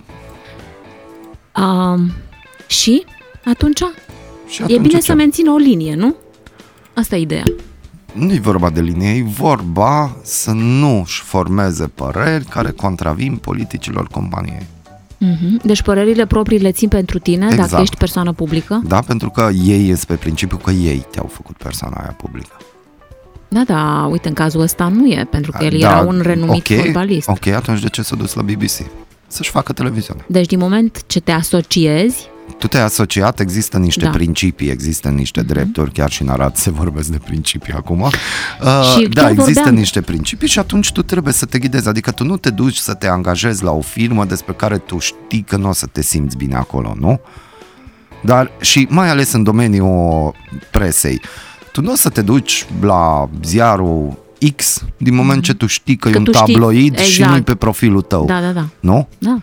Um, și atunci Și e atunci bine ce? să mențină o linie, nu? Asta e ideea. Nu e vorba de linie, e vorba să nu își formeze păreri care contravin politicilor companiei. Mhm. Deci părerile proprii le țin pentru tine Exact. dacă ești persoană publică? Da, pentru că ei este pe principiu că ei te-au făcut persoana aia publică. Da, da, uite, în cazul ăsta nu e, pentru că el Da, era un renumit ok, fotbalist. Ok, atunci de ce s-a dus la BBC? Să-și facă televiziune. Deci din moment ce te asociezi, tu te-ai asociat, există niște Da. principii, există niște drepturi, chiar și în Arad se vorbesc de principii acum. Uh, Și da, chiar există vorbeam- niște principii și atunci tu trebuie să te ghidezi, adică tu nu te duci să te angajezi la o firmă despre care tu știi că nu o să te simți bine acolo, nu? Dar și mai ales în domeniul presei, tu nu o să te duci la ziarul X din moment ce tu știi că, Că e un tu știi, tabloid și exact. nu-i pe profilul tău, Da, da, da. nu? Da.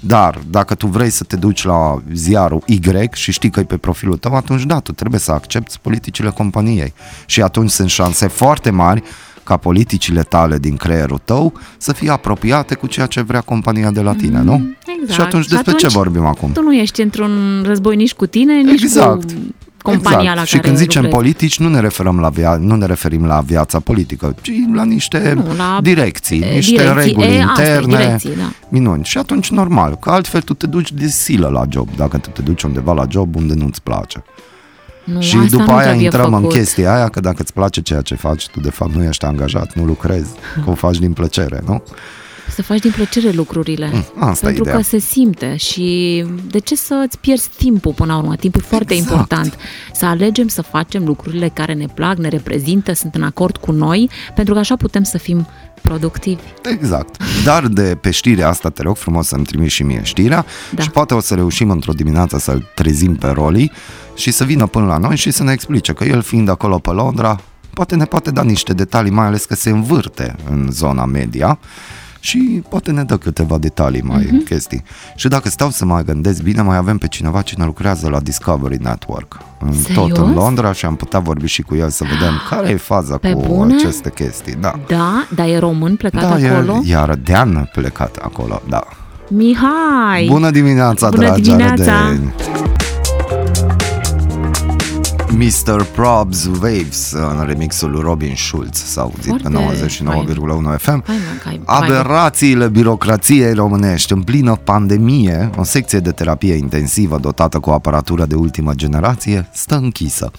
Dar dacă tu vrei să te duci la ziarul Y și știi că e pe profilul tău, atunci da, tu trebuie să accepti politicile companiei. Și atunci sunt șanse foarte mari ca politicile tale din creierul tău să fie apropiate cu ceea ce vrea compania de la tine, nu? Exact. Și atunci despre Atunci ce vorbim acum? Tu nu ești într-un război nici cu tine, nici Exact. cu compania exact. la și care când zicem lucrezi. politici, nu ne referăm la via- nu ne referim la viața politică, ci la niște Nu, la, direcții, e, niște direcții. reguli E, asta e, interne. direcții, da. Minuni. Și atunci normal, că altfel tu te duci de silă la job, dacă tu te duci undeva la job unde nu-ți place. Nu, și asta după nu aia trebuie intrăm făcut. în chestia aia că dacă îți place ceea ce faci, tu de fapt nu ești angajat, nu lucrezi, că o faci din plăcere, nu? Să faci din plăcere lucrurile. Mm, asta e pentru ideea. că se simte și de ce să îți pierzi timpul până la urmă? Timpul e foarte Exact. important. Să alegem să facem lucrurile care ne plac, ne reprezintă, sunt în acord cu noi, pentru că așa putem să fim productivi. Exact. Dar de pe știrea asta te rog frumos să-mi trimiți și mie știrea Da. și poate o să reușim într-o dimineață să-l trezim pe Roli și să vină până la noi și să ne explice că el fiind acolo pe Londra, poate ne poate da niște detalii, mai ales că se învârte în zona media și poate ne dă câteva detalii mai Mhm. mm-hmm. chestii. Și dacă stau să mai gândesc bine, mai avem pe cineva cine lucrează la Discovery Network, în, tot în Serios? Londra și am putea vorbi și cu el să vedem care e faza Pe cu bune? aceste chestii. Da. Da, dar e român plecat Da, acolo? e, iar Dean plecat acolo, da. Mihai! Bună dimineața, Bună dragi dimineața! arădeni! Mr. Probs Waves în remixul lui Robin Schulz s-a auzit pe Foarte 99,1 FM. Hai, mă, că ai- Aberrațiile birocrației românești în plină pandemie, o secție de terapie intensivă dotată cu aparatură de ultimă generație stă închisă.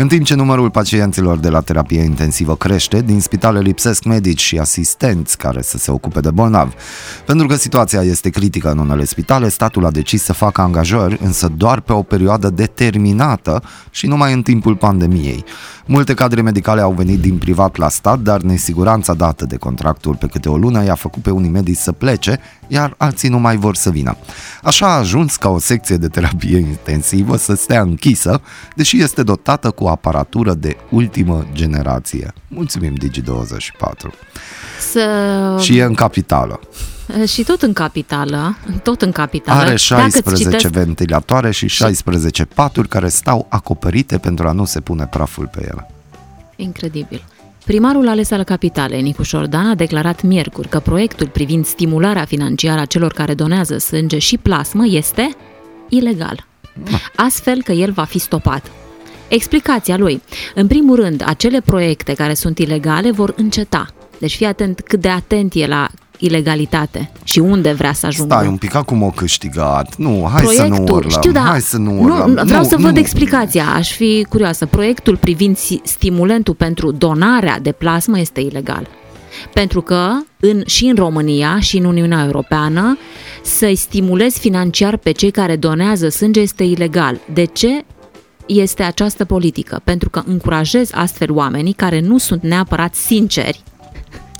În timp ce numărul pacienților de la terapie intensivă crește, din spitale lipsesc medici și asistenți care să se ocupe de bolnavi. Pentru că situația este critică în unele spitale, statul a decis să facă angajări, însă doar pe o perioadă determinată și numai în timpul pandemiei. Multe cadre medicale au venit din privat la stat, dar nesiguranța dată de contractul pe câte o lună i-a făcut pe unii medici să plece, iar alții nu mai vor să vină. Așa a ajuns ca o secție de terapie intensivă să stea închisă, deși este dotată cu aparatură de ultimă generație. Mulțumim Digi24. Să... Și e în capitală. și tot în capitală, tot în capitală. Are Dacă îți 16 citesc- ventilatoare și 16 paturi care stau acoperite pentru a nu se pune praful pe ele. Incredibil. Primarul ales al capitalei, Nicuș Șordan, a declarat miercuri că proiectul privind stimularea financiară a celor care donează sânge și plasmă este ilegal. Astfel că el va fi stopat. Explicația lui. În primul rând, acele proiecte care sunt ilegale vor înceta. Deci fii atent cât de atent e la ilegalitate și unde vrea să ajungă. Stai un pic, acum o câștigat. Nu, hai să nu Proiectul, urlăm. știu, da, Hai să nu nu, urlăm. vreau nu, să văd nu. explicația, aș fi curioasă. Proiectul privind si- stimulentul pentru donarea de plasmă este ilegal. Pentru că în, și în România și în Uniunea Europeană să-i stimulezi financiar pe cei care donează sânge este ilegal. De ce este această politică? Pentru că încurajezi astfel oamenii care nu sunt neapărat sinceri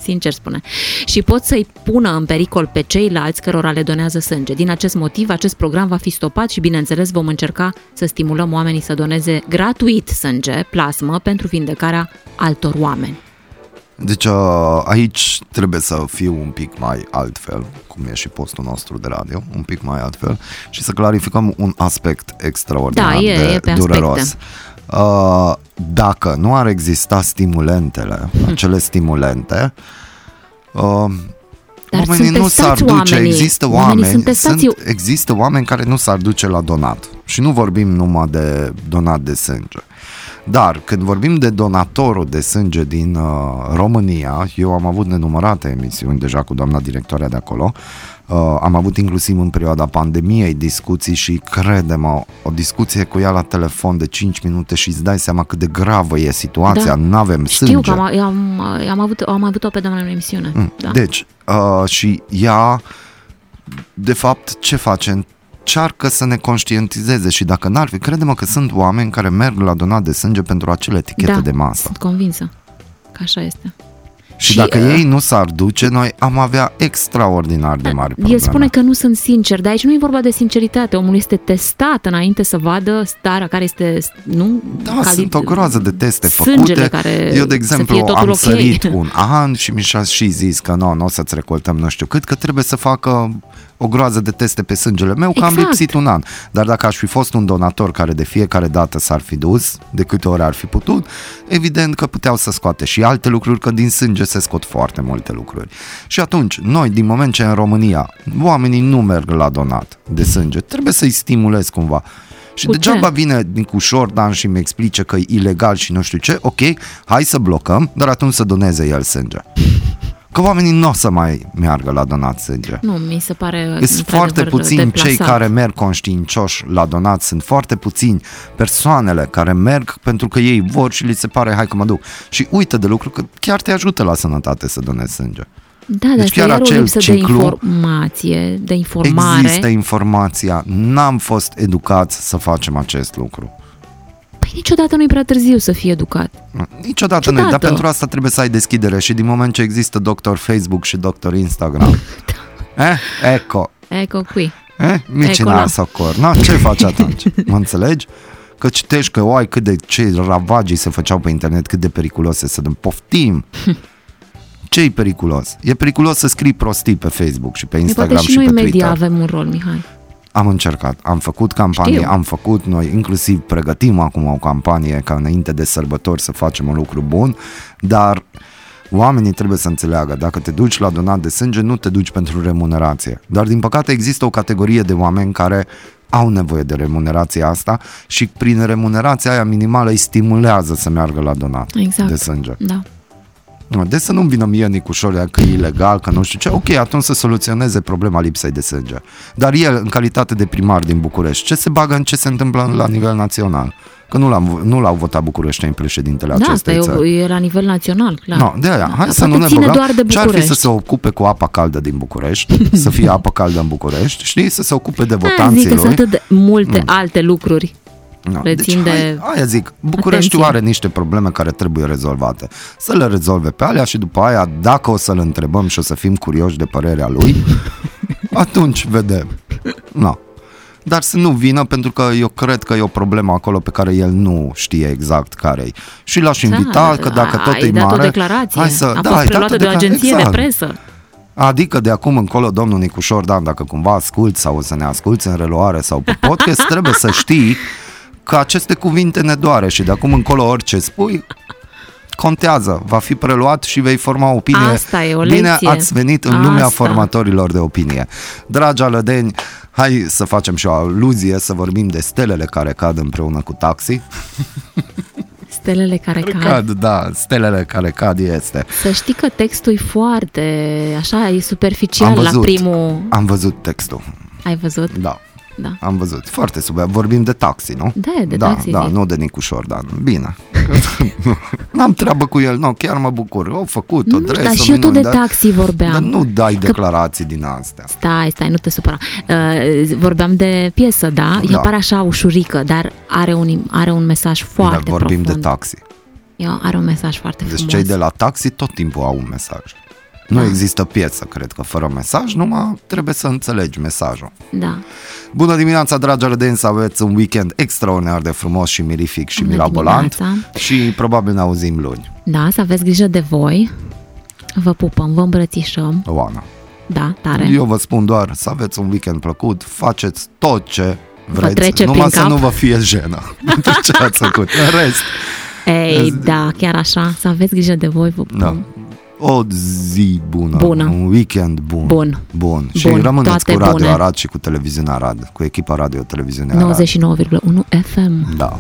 sincer spune, și pot să-i pună în pericol pe ceilalți cărora le donează sânge. Din acest motiv, acest program va fi stopat și, bineînțeles, vom încerca să stimulăm oamenii să doneze gratuit sânge, plasmă, pentru vindecarea altor oameni. Deci uh, aici trebuie să fiu un pic mai altfel, cum e și postul nostru de radio, un pic mai altfel și să clarificăm un aspect extraordinar Da, e- de e pe dureros. aspecte. Uh, dacă nu ar exista stimulentele, acele stimulente, uh, Dar oamenii sunt nu s-ar testați duce, oamenii. există Oamenii oameni, sunt testați. sunt, există oameni care nu s-ar duce la donat și nu vorbim numai de donat de sânge. Dar când vorbim de donatorul de sânge din uh, România, eu am avut nenumărate emisiuni deja cu doamna directoarea de acolo, uh, am avut inclusiv în perioada pandemiei discuții și credem o discuție cu ea la telefon de 5 minute și îți dai seama cât de gravă e situația, Da. n-avem Știu sânge. că am, am, am, avut, am avut-o pe doamna în emisiune. Mm. Da. Deci, uh, și ea, de fapt, ce face? Încearcă să ne conștientizeze și dacă n-ar fi, crede-mă că sunt oameni care merg la donat de sânge pentru acele etichete da, de masă. sunt convinsă că așa este. Și, Și, dacă uh, ei nu s-ar duce, noi am avea extraordinar de mari probleme. El spune că nu sunt sincer, dar aici nu e vorba de sinceritate. Omul este testat înainte să vadă starea care este, nu? Da, sunt o groază de teste Sângele făcute. care Eu, de să exemplu, fie totul am ok. sărit un an și mi și-a și zis că nu, nu o să-ți recoltăm nu știu cât, că trebuie să facă o groază de teste pe sângele meu, că am Exact. lipsit un an. Dar dacă aș fi fost un donator care de fiecare dată s-ar fi dus, de câte ori ar fi putut, evident că puteau să scoate și alte lucruri, că din sânge se scot foarte multe lucruri. Și atunci, noi, din moment ce în România oamenii nu merg la donat de sânge, trebuie să-i stimulezi cumva. Și Cu ce? degeaba vine Nicu Șordan și mi explice că e ilegal și nu știu ce, ok, hai să blocăm, dar atunci să doneze el sânge. Că oamenii nu o să mai meargă la donat sânge. Nu, mi se pare Sunt într-adevăr, foarte puțini deplasat. cei care merg conștiincioși la donat, sunt foarte puțini persoanele care merg pentru că ei vor și li se pare hai că mă duc. Și uită de lucru că chiar te ajută la sănătate să donezi sânge. Da, dar Deci este chiar iar o acel lipsă ciclu- de informație, de informare. Există informația, n-am fost educați să facem acest lucru. Păi niciodată nu e prea târziu să fii educat. Niciodată nu, dar Ciudată. pentru asta trebuie să ai deschidere și din moment ce există doctor Facebook și doctor Instagram. eh? Eco. Eco qui. Eh? Mici Ecola. în socor. Na, ce faci atunci? Mă înțelegi? Că citești că, oai, cât de ce ravagii se făceau pe internet, cât de periculos e să dăm. Poftim! ce e periculos? E periculos să scrii prostii pe Facebook și pe Păi Instagram poate și și, noi pe media Twitter. avem un rol, Mihai. Am încercat, am făcut campanie, Știu. am făcut noi, inclusiv pregătim acum o campanie ca înainte de sărbători să facem un lucru bun, dar oamenii trebuie să înțeleagă, dacă te duci la donat de sânge, nu te duci pentru remunerație. Dar din păcate există o categorie de oameni care au nevoie de remunerația asta și prin remunerația aia minimală îi stimulează să meargă la donat Exact. de sânge. Da. Nu, Deci să nu-mi vină mie Nicușorea că e ilegal, că nu știu ce. Ok, atunci să soluționeze problema lipsei de sânge. Dar el, în calitate de primar din București, ce se bagă în ce se întâmplă la nivel național? Că nu, l-am, nu l-au votat bucureșteni președintele Da, asta acestei e, țări. o- e la nivel național, clar. No, de aia, Da, hai dar să nu poate ne ține băgăm. doar de Ce-ar fi să București. se ocupe cu apa caldă din București, să fie apă caldă în București, știi, să se ocupe de Da, votanții zic că sunt lui. atât de multe alte lucruri. No, le deci, țin de hai, aia zic, Bucureștiul atenție. are niște probleme care trebuie rezolvate. Să le rezolve pe alea și după aia, dacă o să-l întrebăm și o să fim curioși de părerea lui, atunci vedem. No. Dar să nu vină pentru că eu cred că e o problemă acolo pe care el nu știe exact care e. Și l-aș invita că dacă tot Da, ai e dat mare... o declarație. Hai să, a da, fost ai dat preluată de o decla- agenție exact. de presă. Adică de acum încolo, domnul Nicușor Dan, dacă cumva asculți sau o să ne asculți în reluare sau pe podcast, trebuie să știi că aceste cuvinte ne doare și de acum încolo orice spui contează, va fi preluat și vei forma opinie. Asta e o Bine lecție. ați venit în lumea Asta. formatorilor de opinie. Dragi alădeni, hai să facem și o aluzie, să vorbim de stelele care cad împreună cu taxi. Stelele care cad. Cad, da, stelele care cad este. Să știi că textul e foarte, așa, e superficial Am la văzut, primul... am văzut textul, Ai văzut? da. Da. Am văzut, foarte sub. Vorbim de taxi, nu? Da, de da, taxi, Da, zic. nu de Nicu Șordan. Bine. N-am treabă cu el, nu, chiar mă bucur. Au făcut o Nu, dresă dar și eu tot de minuni, dar- taxi vorbeam. Dar nu dai declarații din astea. Stai, stai, nu te supăra. Uh, vorbeam de piesă, da? Ea Da. pare așa ușurică, dar are un, are un mesaj foarte Dar vorbim profund. de taxi. Ea are un mesaj foarte Deci frumos. cei de la taxi tot timpul au un mesaj. Nu Da. există piesă, cred că, fără mesaj, numai trebuie să înțelegi mesajul. Da. Bună dimineața, dragi arădeni, să aveți un weekend extraordinar de frumos și mirific și Bună mirabolant dimineața. și probabil ne auzim luni. Da, să aveți grijă de voi. Vă pupăm, vă îmbrățișăm. Oana. Da, tare. Eu vă spun doar să aveți un weekend plăcut, faceți tot ce vreți, trece numai prin să cap? nu vă fie jenă pentru ce ați făcut. În rest, Ei, da, chiar așa. Să aveți grijă de voi, vă pupăm. da. O zi bună, Bună. un weekend bun. Bun. Bun. Și Bun, rămâneți toate cu Radio bune. Arad și cu televiziunea Arad, cu echipa Radio Televiziunea Arad. 99,1 FM. Da.